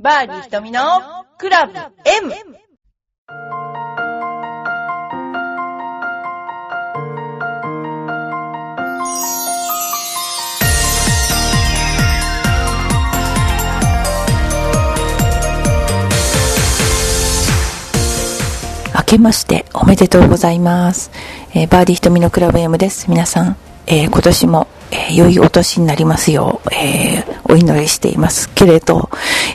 バーディー瞳のクラブ M! 明けましておめでとうございます。えーバーディー瞳のクラブ M です。皆さん、えー今年も、えー良いお年になりますよう、えーお祈りしていますけれど、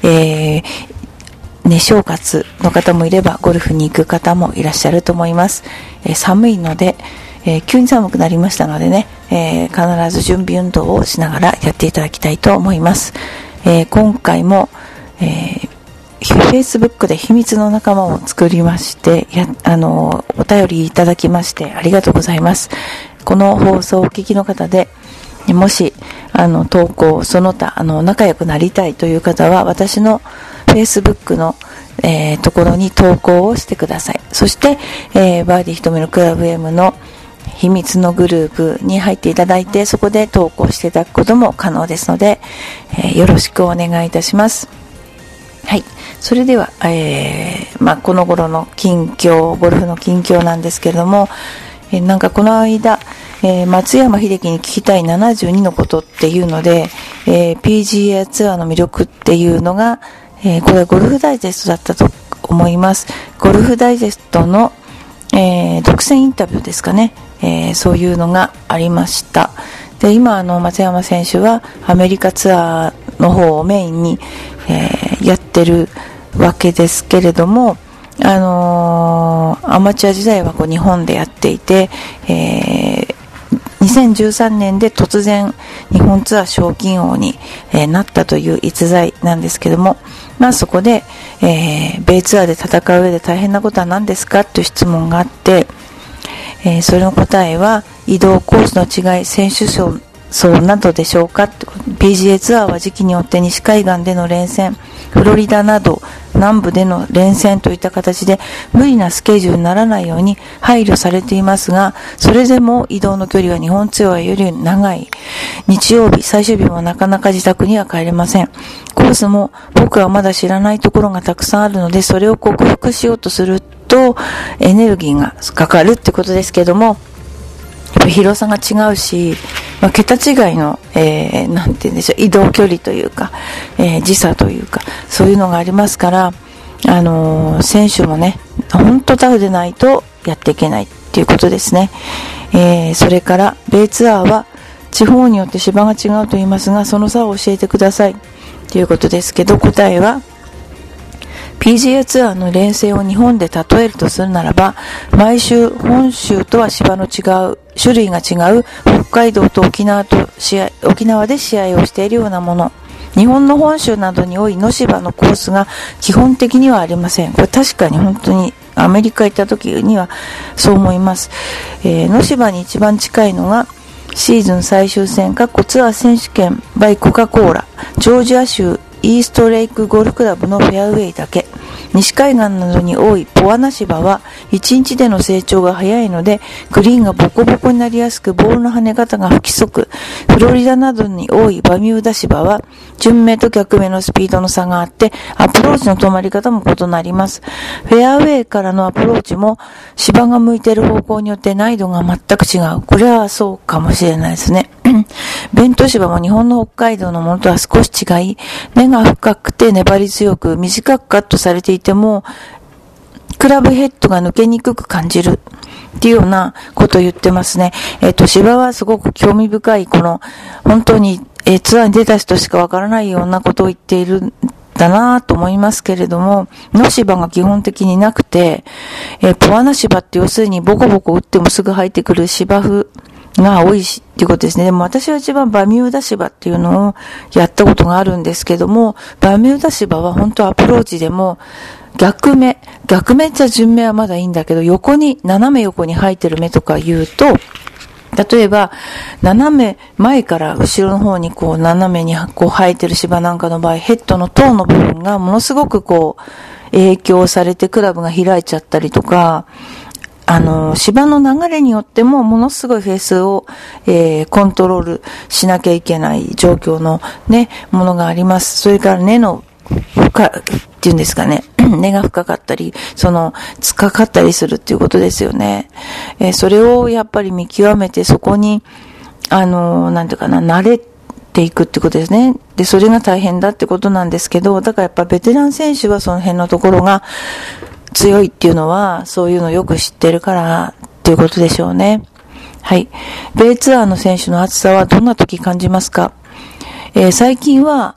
えーね、正月の方もいれば、ゴルフに行く方もいらっしゃると思います。え寒いので、え急に寒くなりましたのでね、え必ず準備運動をしながらやっていただきたいと思います。え今回も、えー Facebook で秘密の仲間を作りまして、や、あの、お便りいただきましてありがとうございます。この放送をお聞きの方で、もし、あの、投稿、その他、あの、仲良くなりたいという方は、私の Facebook の、えーところに投稿をしてください。そして、えーバーディー瞳のクラブ M の秘密のグループに入っていただいて、そこで投稿していただくことも可能ですので、えーよろしくお願いいたします。はい。それでは、えー、まあ、この頃の近況、ゴルフの近況なんですけれども、えーなんかこの間、えー松山英樹に聞きたい72のことっていうので、えー PGA ツアーの魅力っていうのが、えーこれはゴルフダイジェストだったと思います。ゴルフダイジェストの、え独占インタビューですかね、えそういうのがありました。で、今、あの、松山選手はアメリカツアーの方をメインに、えやってるわけですけれども、あのアマチュア時代はこう日本でやっていて、えー2013年で突然日本ツアー賞金王に、えーなったという逸材なんですけども、まあそこで、えー米ツアーで戦う上で大変なことは何ですかという質問があって、えーそれの答えは移動コースの違い、選手層層などでしょうか？って PGA ツアーは時期によって西海岸での連戦、フロリダなど南部での連戦といった形で無理なスケジュールにならないように配慮されていますが、それでも移動の距離は日本ツアーより長い。日曜日、最終日もなかなか自宅には帰れません。コースも僕はまだ知らないところがたくさんあるので、それを克服しようとすると、エネルギーがかかるってことですけども、ぱ広さが違うし、まあ、桁違いの、えー、なんて言うんでしょう、移動距離というか、えー時差というか、そういうのがありますから、あのー選手もね、本当タフでないとやっていけないっていうことですね。えーそれから、米ツアーは地方によって芝が違うと言いますが、その差を教えてください。ということですけど、答えは、PGA ツアーの連戦を日本で例えるとするならば、毎週本州とは芝の違う、種類が違う北海道と沖縄と試合、沖縄で試合をしているようなもの。日本の本州などに多い野芝のコースが基本的にはありません。これ確かに本当にアメリカ行った時にはそう思います。えー野芝に一番近いのがシーズン最終戦、過去ツアー選手権 by コカ・コーラ、ジョージア州イーストレイクゴルフクラブのフェアウェイだけ。西海岸などに多いポアナ芝は1日での成長が早いのでグリーンがボコボコになりやすくボールの跳ね方が不規則。フロリダなどに多いバミューダ芝は順目と逆目のスピードの差があってアプローチの止まり方も異なります。フェアウェイからのアプローチも芝が向いている方向によって難易度が全く違う。これはそうかもしれないですね。ベント芝も日本の北海道のものとは少し違い、根が深くて粘り強く短くカットされていても、クラブヘッドが抜けにくく感じるっていうようなことを言ってますね。えっ、と、芝はすごく興味深い、この、本当に、えーツアーに出た人しかわからないようなことを言っているんだなぁと思いますけれども、野芝が基本的になくて、えーポアナ芝って要するにボコボコ打ってもすぐ入ってくる芝生が多いし、っていうことですね。でも私は一番バミューダ芝っていうのをやったことがあるんですけども、バミューダ芝は本当アプローチでも、逆目、逆目っちゃ順目はまだいいんだけど、横に、斜め横に生えてる目とか言うと、例えば、斜め前から後ろの方にこう斜めにこう生えてる芝なんかの場合、ヘッドの塔の部分がものすごくこう影響されてクラブが開いちゃったりとか、あの、芝の流れによってもものすごいフェースを、えーコントロールしなきゃいけない状況のね、ものがあります。それから根の深、っていうんですかね。根が深かったり、その、深かかったりするっていうことですよね。えー、それをやっぱり見極めて、そこに、あの、なんていうかな、慣れていくってことですね。で、それが大変だってことなんですけど、だからやっぱベテラン選手はその辺のところが強いっていうのは、そういうのをよく知ってるからっていうことでしょうね。はい。米ツアーの選手の暑さはどんな時感じますか？えー、最近は、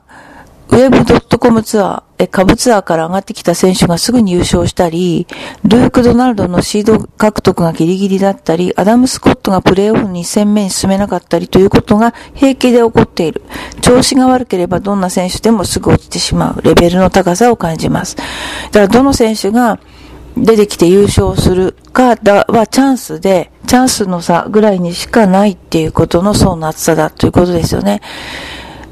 web.com ツアー、え、株ツアーから上がってきた選手がすぐに優勝したり、ルーク・ドナルドのシード獲得がギリギリだったり、アダム・スコットがプレーオフに戦目に進めなかったりということが平気で起こっている。調子が悪ければどんな選手でもすぐ落ちてしまうレベルの高さを感じます。だからどの選手が出てきて優勝するかはチャンスで、チャンスの差ぐらいにしかないっていうことの層の厚さだということですよね。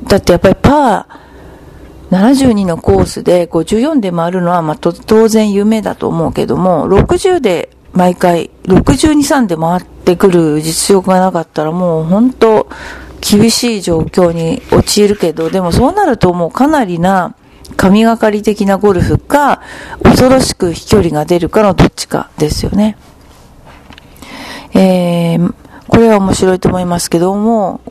だってやっぱりパー、72のコースで54で回るのは、まあ、当然夢だと思うけども、60で毎回、62、3で回ってくる実力がなかったらもう本当厳しい状況に陥るけど、でもそうなるともうかなりな神がかり的なゴルフか、恐ろしく飛距離が出るかのどっちかですよね。えー、これは面白いと思いますけども、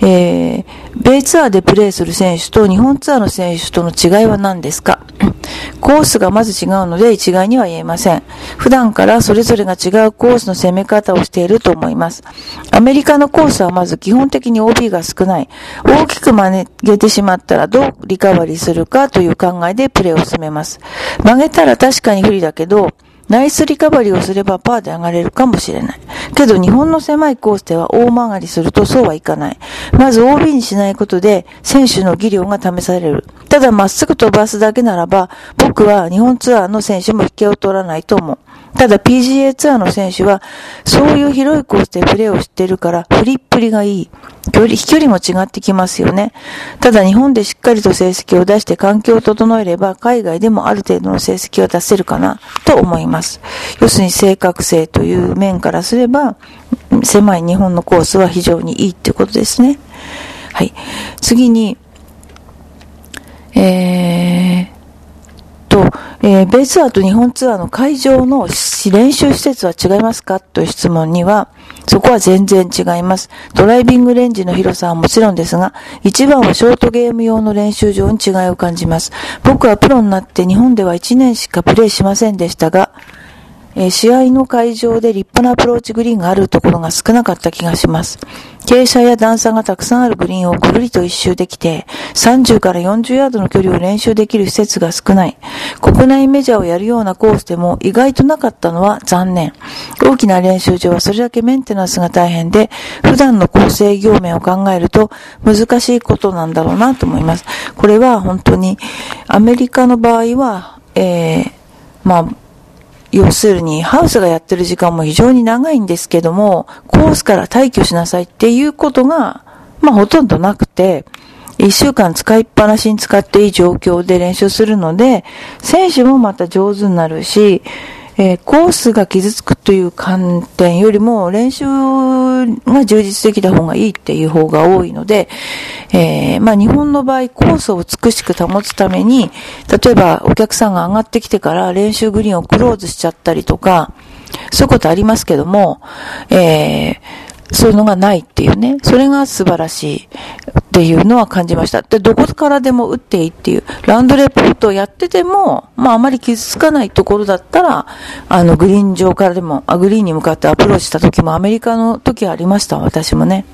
えー、米ツアーでプレーする選手と日本ツアーの選手との違いは何ですか？コースがまず違うので一概には言えません。普段からそれぞれが違うコースの攻め方をしていると思います。アメリカのコースはまず基本的に OB が少ない。大きく曲げてしまったらどうリカバリーするかという考えでプレーを進めます。曲げたら確かに不利だけど、ナイスリカバリーをすればパーで上がれるかもしれない。けど日本の狭いコースでは大曲がりするとそうはいかない。まず OB にしないことで選手の技量が試される。ただまっすぐ飛ばすだけならば僕は日本ツアーの選手も引けを取らないと思う。ただ PGA ツアーの選手は、そういう広いコースでプレーをしているから、振りっぷりがいい。距離、飛距離も違ってきますよね。ただ日本でしっかりと成績を出して環境を整えれば、海外でもある程度の成績は出せるかな、と思います。要するに正確性という面からすれば、狭い日本のコースは非常にいいってことですね。はい。次に、えー、と、えー、スツアーと日本ツアーの会場の練習施設は違いますか？という質問には、そこは全然違います。ドライビングレンジの広さはもちろんですが、一番はショートゲーム用の練習場に違いを感じます。僕はプロになって日本では1年しかプレイしませんでしたが、え試合の会場で立派なアプローチグリーンがあるところが少なかった気がします。傾斜や段差がたくさんあるグリーンをぐるりと一周できて、30から40ヤードの距離を練習できる施設が少ない。国内メジャーをやるようなコースでも意外となかったのは残念。大きな練習場はそれだけメンテナンスが大変で、普段の構成業面を考えると難しいことなんだろうなと思います。これは本当にアメリカの場合は、えー、まあ、要するに、ハウスがやってる時間も非常に長いんですけども、コースから退去しなさいっていうことが、まあほとんどなくて、一週間使いっぱなしに使っていい状況で練習するので、選手もまた上手になるし、えー、コースが傷つくという観点よりも練習が充実できた方がいいっていう方が多いので、えー、まあ日本の場合コースを美しく保つために、例えばお客さんが上がってきてから練習グリーンをクローズしちゃったりとか、そういうことありますけども、えーそういうのがないっていうね、それが素晴らしいっていうのは感じました。で、どこからでも打っていいっていう、ラウンドレポートをやってても、まああまり傷つかないところだったら、あの、グリーン上からでも、あグリーンに向かってアプローチした時もアメリカの時ありました、私もね。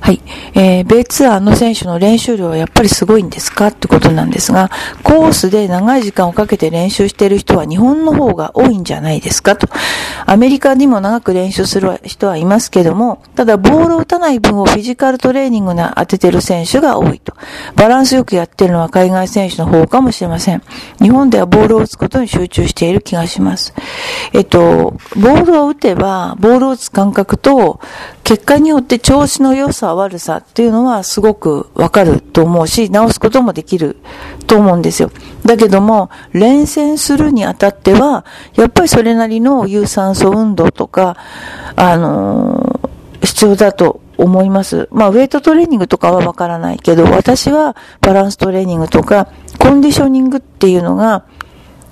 はい。えー、米ツアーの選手の練習量はやっぱりすごいんですかってことなんですが、コースで長い時間をかけて練習している人は日本の方が多いんじゃないですかと。アメリカにも長く練習する人はいますけども、ただボールを打たない分をフィジカルトレーニングに当ててる選手が多いと。バランスよくやってるのは海外選手の方かもしれません。日本ではボールを打つことに集中している気がします。えっと、ボールを打てば、ボールを打つ感覚と、結果によって調子の良さ、悪さっていうのはすごくわかると思うし、直すこともできると思うんですよ。だけども、連戦するにあたっては、やっぱりそれなりの有酸素運動とか、あのー、必要だと思います。まあ、ウェイトトレーニングとかはわからないけど、私はバランストレーニングとか、コンディショニングっていうのが、やっ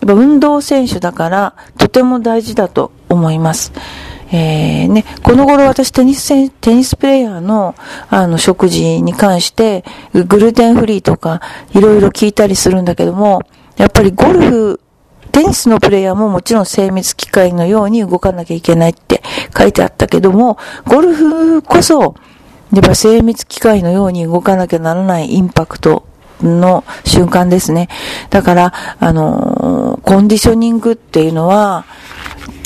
ぱ運動選手だから、とても大事だと思います。えー、ね、この頃私テニス、テニスプレイヤーの、あの、食事に関して、グルテンフリーとか、いろいろ聞いたりするんだけども、やっぱりゴルフ、テニスのプレイヤーももちろん精密機械のように動かなきゃいけないって書いてあったけども、ゴルフこそ、やっぱ精密機械のように動かなきゃならないインパクトの瞬間ですね。だから、あのーコンディショニングっていうのは、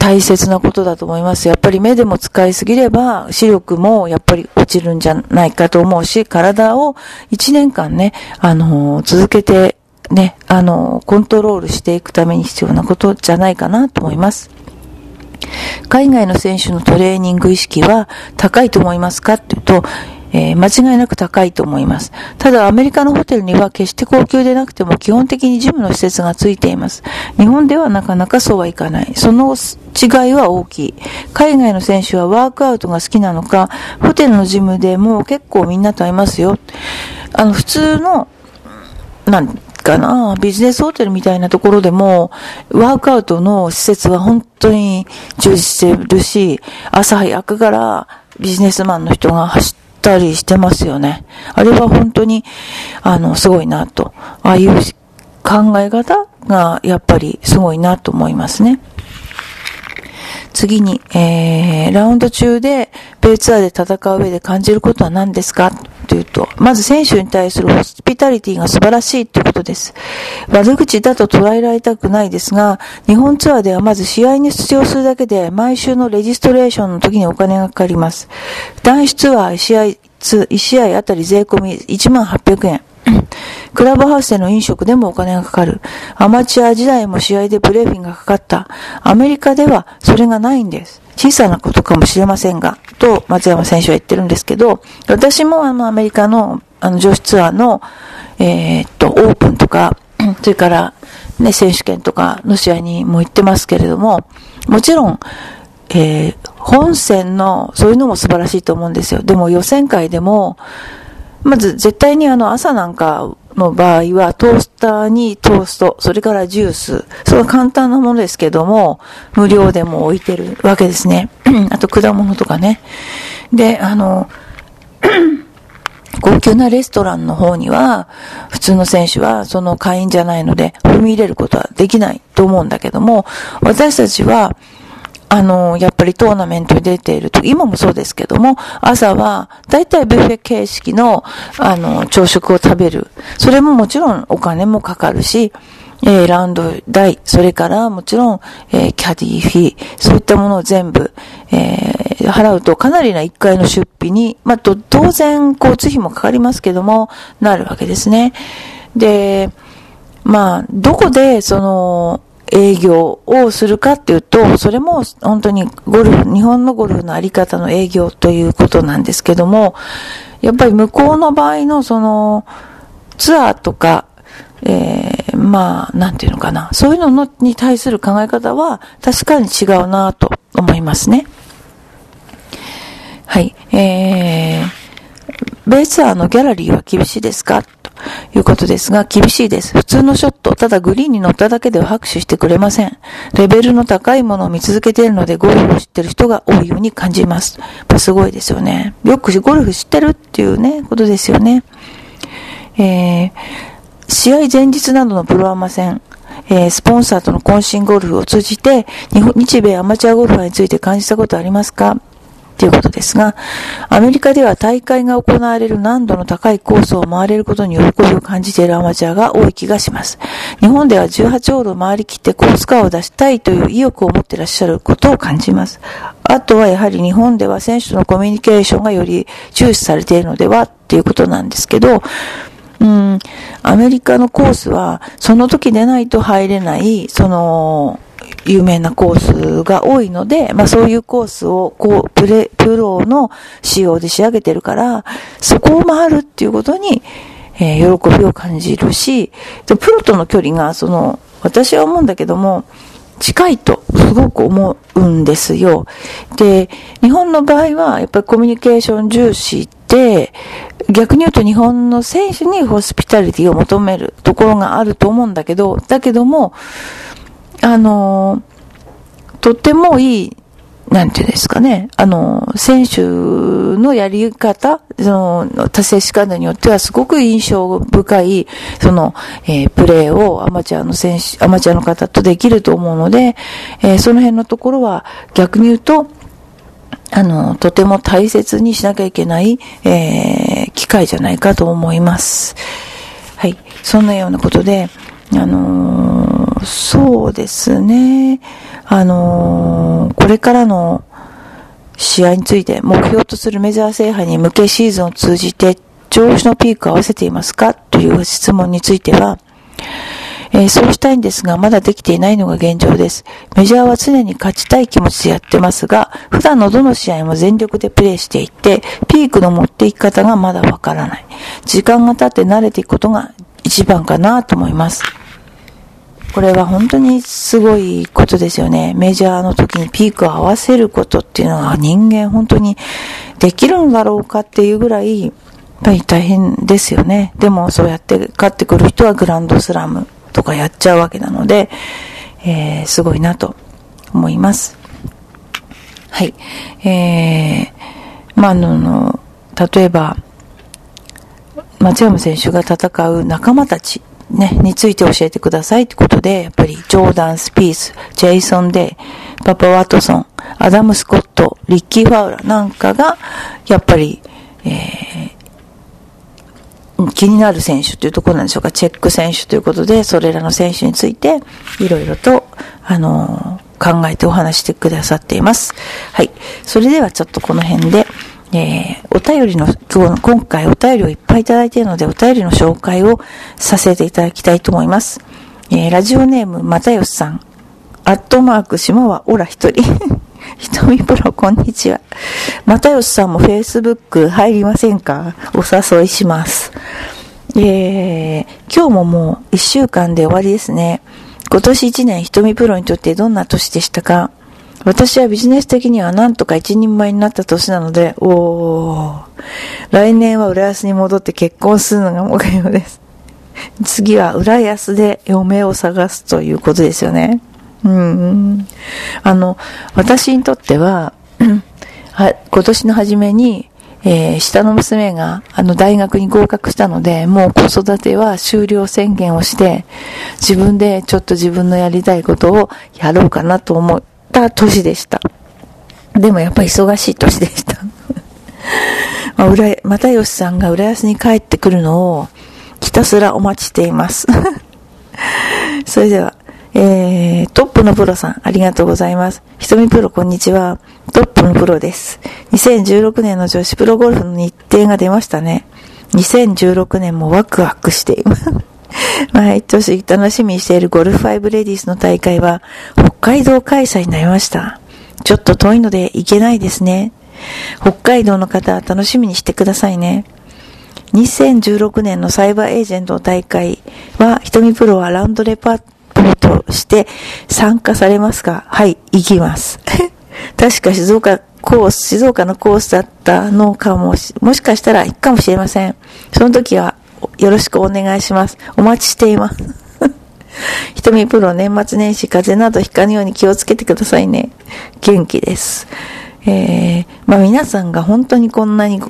大切なことだと思います。やっぱり目でも使いすぎれば視力もやっぱり落ちるんじゃないかと思うし、体を1年間ね、あの続けてね、あのコントロールしていくために必要なことじゃないかなと思います。海外の選手のトレーニング意識は高いと思いますかっていうと、えー間違いなく高いと思います。ただアメリカのホテルには決して高級でなくても基本的にジムの施設がついています。日本ではなかなかそうはいかない。その違いは大きい。海外の選手はワークアウトが好きなのか、ホテルのジムでも結構みんなと会いますよ。あの、普通の、なんかな、ビジネスホテルみたいなところでも、ワークアウトの施設は本当に充実してるし、朝早くからビジネスマンの人が走ったりしてますよね。あれは本当に、あの、すごいなと。ああいう考え方がやっぱりすごいなと思いますね。次に、えー、ラウンド中で、ベイツアーで戦う上で感じることは何ですか？というと、まず選手に対するホスピタリティが素晴らしいということです。悪口だと捉えられたくないですが、日本ツアーではまず試合に出場するだけで、毎週のレジストレーションの時にお金がかかります。男子ツアー試合、1試合あたり税込み1万800円。クラブハウスでの飲食でもお金がかかる。アマチュア時代も試合でブレーフィンがかかった。アメリカではそれがないんです。小さなことかもしれませんが、と松山選手は言ってるんですけど、私もあのアメリカのあの女子ツアーの、えーっと、オープンとか、それからね、選手権とかの試合にも行ってますけれども、もちろん、えー本戦の、そういうのも素晴らしいと思うんですよ。でも予選会でも、まず絶対にあの朝なんかの場合はトースターにトースト、それからジュース、それは簡単なものですけども、無料でも置いてるわけですね。あと果物とかね。で、あの、高級なレストランの方には、普通の選手はその会員じゃないので、踏み入れることはできないと思うんだけども、私たちは、あの、やっぱりトーナメントに出ていると、今もそうですけども、朝は、だいたいビュッフェ形式の、あの、朝食を食べる。それももちろんお金もかかるし、えーラウンド代、それからもちろん、えーキャディフィー、そういったものを全部、えー払うとかなりな1回の出費に、まあ、と当然交通費もかかりますけども、なるわけですね。で、まあ、どこで、その、営業をするかっていうと、それも本当にゴルフ、日本のゴルフのあり方の営業ということなんですけども、やっぱり向こうの場合のその、ツアーとか、えー、まあ、なんていうのかな。そういうののに対する考え方は確かに違うなと思いますね。はい。えー、ベイツアーのギャラリーは厳しいですか？いうことですが、厳しいです。普通のショット、ただグリーンに乗っただけでは拍手してくれません。レベルの高いものを見続けているので、ゴルフを知ってる人が多いように感じます。すごいですよね。よくゴルフ知ってるっていうね、ことですよね。えー、試合前日などのプロアマ戦、えースポンサーとの懇親ゴルフを通じて、日日米アマチュアゴルファーについて感じたことありますか？ということですが、アメリカでは大会が行われる難度の高いコースを回れることに喜びを感じているアマチュアが多い気がします。日本では18ホールを回り切ってコースカーを出したいという意欲を持っていらっしゃることを感じます。あとはやはり日本では選手とのコミュニケーションがより重視されているのではっていうことなんですけど、うん、アメリカのコースは、その時でないと入れない、その、有名なコースが多いので、まあそういうコースを、こう、プレ、プロの仕様で仕上げてるから、そこを回るっていうことに、えー喜びを感じるし、プロとの距離が、その、私は思うんだけども、近いと、すごく思うんですよ。で、日本の場合は、やっぱりコミュニケーション重視で、逆に言うと日本の選手にホスピタリティを求めるところがあると思うんだけど、だけども、あの、とってもいいなんていうんですかね、あの、選手のやり方、その、達成し方によってはすごく印象深い、その、えー、プレーをアマチュアの選手、アマチュアの方とできると思うので、えー、その辺のところは逆に言うと、あの、とても大切にしなきゃいけない、えー、機会じゃないかと思います。はい。そんなようなことで、あのー、そうですね。あのー、これからの試合について目標とするメジャー制覇に向けシーズンを通じて調子のピークを合わせていますかという質問については、えー、そうしたいんですが、まだできていないのが現状です。メジャーは常に勝ちたい気持ちでやってますが、普段のどの試合も全力でプレーしていて、ピークの持っていき方がまだわからない。時間が経って慣れていくことが一番かなと思います。これは本当にすごいことですよね。メジャーの時にピークを合わせることっていうのは人間本当にできるんだろうかっていうぐらい、やっぱり大変ですよね。でもそうやって勝ってくる人はグランドスラムとかやっちゃうわけなので、えー、すごいなと思います。はい。えー、まあ、あの、例えば、松山選手が戦う仲間たちね、について教えてくださいってことで、やっぱりジョーダン・スピース、ジェイソン・デイ、パパ・ワトソン、アダム・スコット、リッキー・ファウラーなんかが、やっぱり、えー、気になる選手というところなんでしょうか、チェック選手ということで、それらの選手について、いろいろと、あのー、考えてお話してくださっています。はい。それではちょっとこの辺で、えー、お便りの、今、回お便りをいっぱいいただいているので、お便りの紹介をさせていただきたいと思います。えー、ラジオネーム、またよしさん。アットマーク、島はオラ一人。ひとみプロ、こんにちは。またよしさんもフェイスブック入りませんか？お誘いします。えー、今日ももう一週間で終わりですね。今年一年ひとみプロにとってどんな年でしたか？私はビジネス的にはなんとか一人前になった年なので、おー、来年は浦安に戻って結婚するのが目標です。次は浦安で嫁を探すということですよね。うん。あの、私にとっては、は今年の初めに、えー、下の娘が、あの、大学に合格したので、もう子育ては終了宣言をして、自分でちょっと自分のやりたいことをやろうかなと思った年でした。でもやっぱり忙しい年でした。まあ、浦、又吉さんが浦安に帰ってくるのをひたすらお待ちしています。それでは、えー、トップのプロさん、ありがとうございます。ひとみプロ、こんにちは。トップのプロです。2016年の女子プロゴルフの日程が出ましたね。2016年もワクワクしています。毎年楽しみにしているゴルフ5レディースの大会は北海道開催になりました。ちょっと遠いので行けないですね。北海道の方楽しみにしてくださいね。2016年のサイバーエージェント大会は、瞳プロはラウンドレパートとして参加されますかはい、行きます。確か静岡コース、静岡のコースだったのかもし、もしかしたら行くかもしれません。その時はよろしくお願いします。お待ちしています。瞳プロ年末年始風邪などひかぬように気をつけてくださいね。元気です。えー、まあ皆さんが本当にこんなに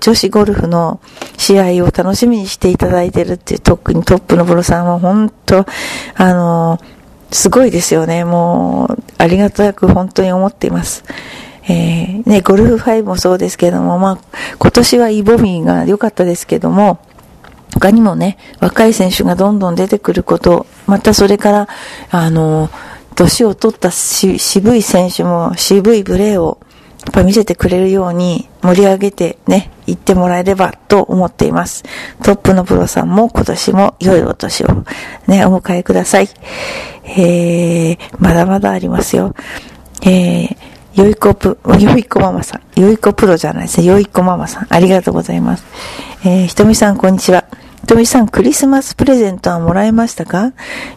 女子ゴルフの試合を楽しみにしていただいてるっていう特にトップのプロさんは本当、あのすごいですよね。もう、ありがたく本当に思っています。えー、ね、ゴルフ5もそうですけども、まあ、今年はイボミーが良かったですけども、他にもね、若い選手がどんどん出てくること、またそれから、あの、年を取ったし渋い選手も渋いプレーをやっぱ見せてくれるように盛り上げてね、行ってもらえればと思っています。トップのプロさんも今年も良いお年をね、お迎えください。えー、まだまだありますよ。えー、よいこプ、よいこママさん。よいこプロじゃないですね。よいこママさん。ありがとうございます。えー、ひとみさん、こんにちは。ひとみさん、クリスマスプレゼントはもらいましたか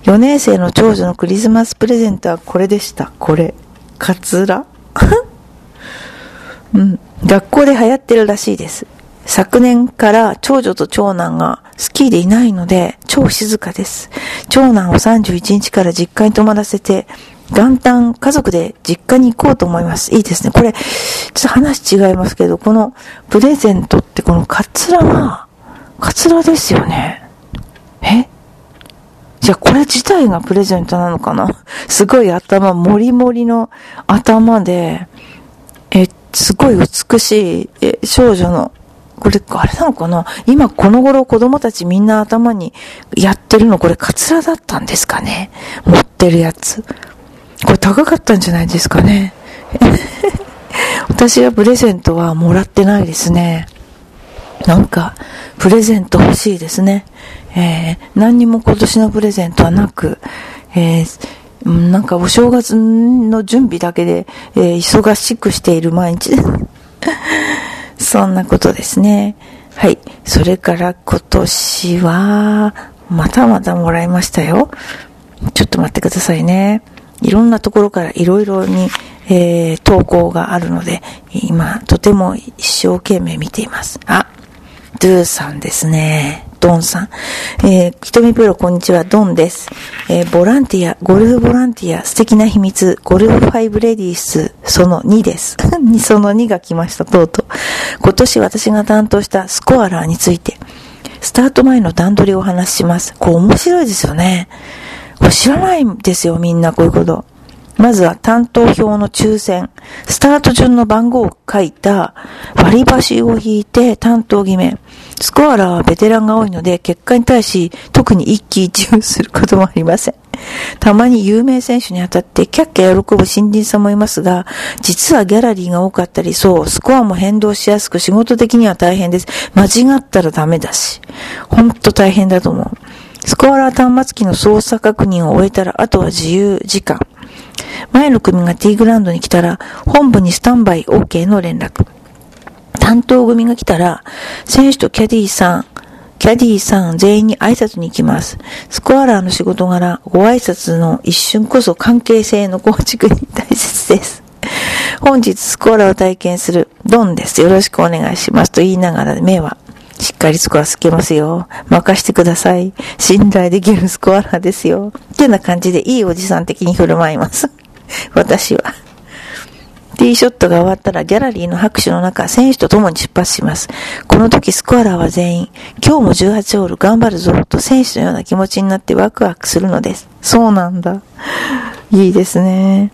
?4 年生の長女のクリスマスプレゼントはこれでした。これ。カツラ？うん。学校で流行ってるらしいです。昨年から長女と長男がスキーでいないので超静かです。長男を31日から実家に泊まらせて元旦家族で実家に行こうと思います。いいですね。これ、ちょっと話違いますけど、このプレゼントってこのカツラは、カツラですよね。え？じゃあこれ自体がプレゼントなのかな？すごい頭、もりもりの頭で、え、すごい美しい、え、少女の、これ、あれなのかな？今この頃子供たちみんな頭にやってるの？これカツラだったんですかね？持ってるやつ。これ高かったんじゃないですかね？私はプレゼントはもらってないですね。なんか、プレゼント欲しいですね。えー、何にも今年のプレゼントはなく、えー、なんかお正月の準備だけで、えー、忙しくしている毎日 そんなことですね。はい。それから今年は、またまたもらいましたよ。ちょっと待ってくださいね。いろんなところからいろいろに、えー、投稿があるので、今、とても一生懸命見ています。あ、ドゥさんですね。ドンさん。えー、ひとみプロ、こんにちは、ドンです。えー、ボランティア、ゴルフボランティア、素敵な秘密、ゴルフ5レディース、その2です。その2が来ました、とうとう。今年私が担当したスコアラーについて、スタート前の段取りをお話しします。これ面白いですよね。これ知らないんですよ、みんな、こういうこと。まずは担当表の抽選、スタート順の番号を書いた割り箸を引いて担当決め。スコアラーはベテランが多いので、結果に対し特に一喜一憂することもありません。たまに有名選手に当たってキャッキャ喜ぶ新人さんもいますが、実はギャラリーが多かったり、そう、スコアも変動しやすく仕事的には大変です。間違ったらダメだし。ほんと大変だと思う。スコアラー端末機の操作確認を終えたら、あとは自由時間。前の組がティーグラウンドに来たら、本部にスタンバイ OK の連絡。担当組が来たら、選手とキャディーさん、キャディーさん全員に挨拶に行きます。スコアラーの仕事柄、ご挨拶の一瞬こそ関係性の構築に大切です。本日スコアラーを体験するドンです。よろしくお願いします。と言いながら目はしっかりスコアつけますよ。任してください。信頼できるスコアラーですよ。ってな感じでいいおじさん的に振る舞います。私は。ティーショットが終わったらギャラリーの拍手の中、選手と共に出発します。この時スコアラーは全員、今日も18ホール頑張るぞと選手のような気持ちになってワクワクするのです。そうなんだ。いいですね。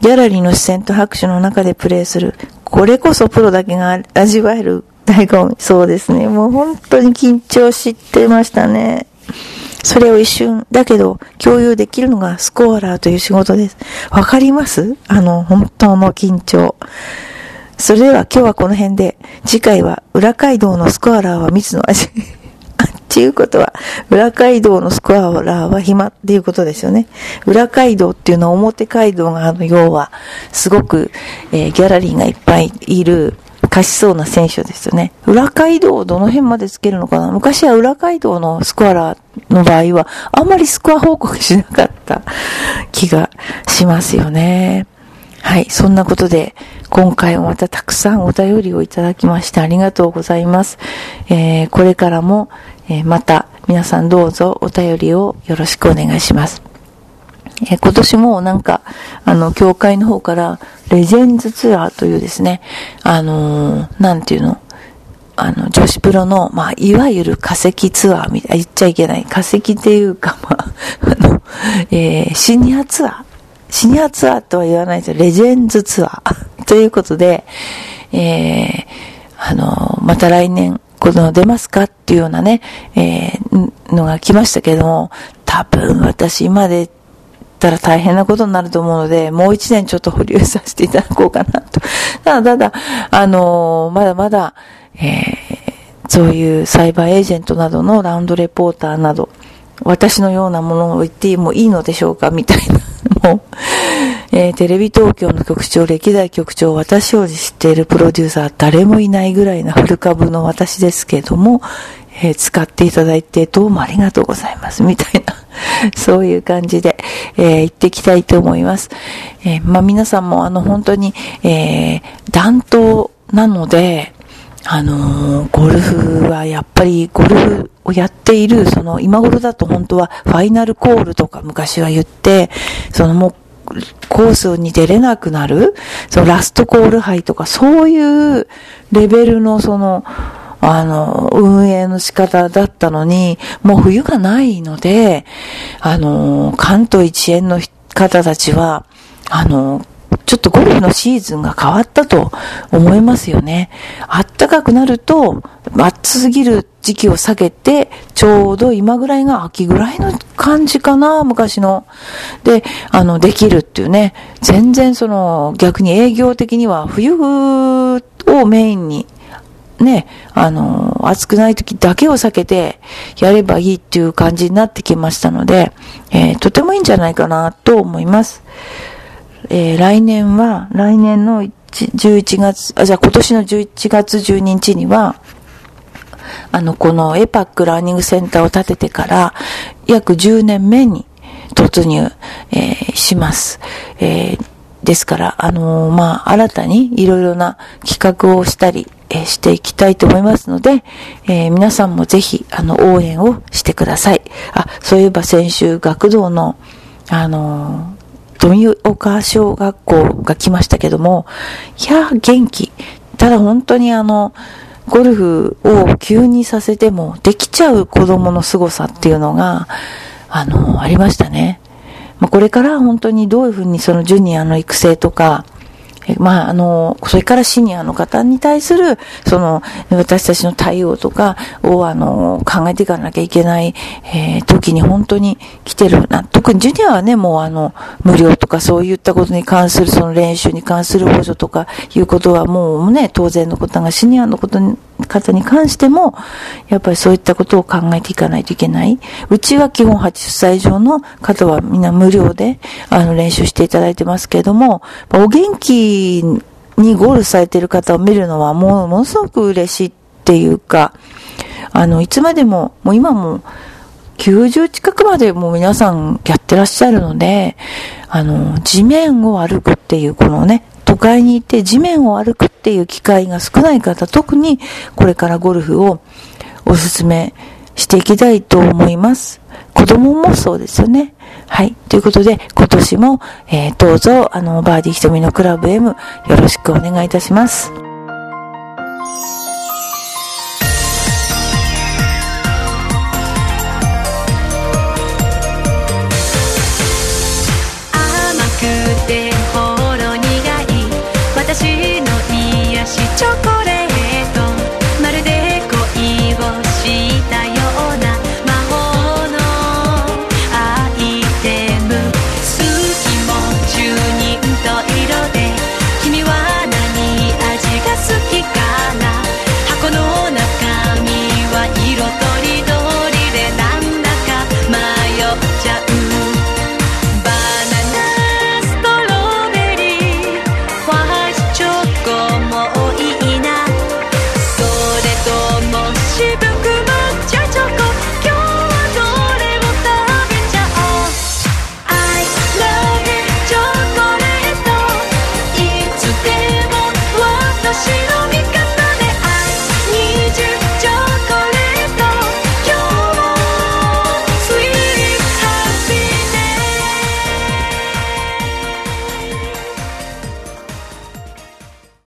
ギャラリーの視線と拍手の中でプレーする。これこそプロだけが味わえる醍醐味。そうですね。もう本当に緊張してましたね。それを一瞬、だけど共有できるのがスコアラーという仕事です。わかります？あの、本当の緊張。それでは今日はこの辺で、次回は裏街道のスコアラーは蜜の味。っていうことは、裏街道のスコアラーは暇っていうことですよね。裏街道っていうのは表街道があの、要は、すごく、えー、ギャラリーがいっぱいいる、賢そうな選手ですよね。裏街道をどの辺までつけるのかな？昔は裏街道のスコアラーの場合は、あんまりスコア報告しなかった気がしますよね。はい。そんなことで、今回もまたたくさんお便りをいただきましてありがとうございます。えー、これからも、えー、また皆さんどうぞお便りをよろしくお願いします。え今年もなんか、あの、教会の方から、レジェンズツアーというですね、あのー、なんていうの、あの、女子プロの、まあ、いわゆる化石ツアーみたい、言っちゃいけない。化石っていうか、まあ、あの、えー、シニアツアー。シニアツアーとは言わないですよ。レジェンズツアー。ということで、えー、あの、また来年、この出ますかっていうようなね、えー、のが来ましたけども、多分私今でたら大変なことになると思うので、もう一年ちょっと保留させていただこうかなと。ただ、ただ、あのー、まだまだ、えー、そういうサイバーエージェントなどのラウンドレポーターなど、私のようなものを言ってもいいのでしょうかみたいな。もう、えー、テレビ東京の局長、歴代局長、私を知っているプロデューサー、誰もいないぐらいなフル株の私ですけども、えー、使っていただいてどうもありがとうございます、みたいな、そういう感じで、えー、行っていきたいと思います。えー、まあ、皆さんもあの本当に、えー、暖冬なので、あのー、ゴルフはやっぱりゴルフをやっている、その今頃だと本当はファイナルコールとか昔は言って、そのもうコースに出れなくなる、そのラストコール杯とかそういうレベルのその、あの、運営の仕方だったのに、もう冬がないので、あの、関東一円の方たちは、あの、ちょっとゴルフのシーズンが変わったと思いますよね。あったかくなると、暑すぎる時期を避けて、ちょうど今ぐらいが秋ぐらいの感じかな、昔の。で、あの、できるっていうね。全然その、逆に営業的には冬をメインにね、あの、暑くない時だけを避けてやればいいっていう感じになってきましたので、えー、とてもいいんじゃないかなと思います。えー、来年は、来年の11月、あ、じゃあ今年の11月12日には、あの、このエパックラーニングセンターを建ててから、約10年目に突入、えー、します。え、ですから、あの、まあ、新たにいろいろな企画をしたり、え、していきたいと思いますので、えー、皆さんもぜひ、あの、応援をしてください。あ、そういえば先週、学童の、あの富岡小学校が来ましたけども、いや、元気。ただ本当にあの、ゴルフを急にさせてもできちゃう子供の凄さっていうのが、あの、ありましたね。まあ、これから本当にどういうふうにそのジュニアの育成とか、まあ、あの、それからシニアの方に対する、その、私たちの対応とかを、あの、考えていかなきゃいけない、えー、時に本当に来てるな。特にジュニアはね、もうあの、無料とかそういったことに関する、その練習に関する補助とかいうことはもうね、当然のことが、シニアのことに、方に関しても、やっぱりそういったことを考えていかないといけない。うちは基本80歳以上の方はみんな無料で、あの、練習していただいてますけれども、お元気にゴールされている方を見るのはもう、ものすごく嬉しいっていうか、あの、いつまでも、もう今も、90近くまでもう皆さんやってらっしゃるので、あの、地面を歩くっていうこのね、都会に行って地面を歩くっていう機会が少ない方、特にこれからゴルフをおすすめしていきたいと思います。子供もそうですよね。はい。ということで、今年も、えー、どうぞ、あの、バーディー瞳のクラブ M、よろしくお願いいたします。chocolate.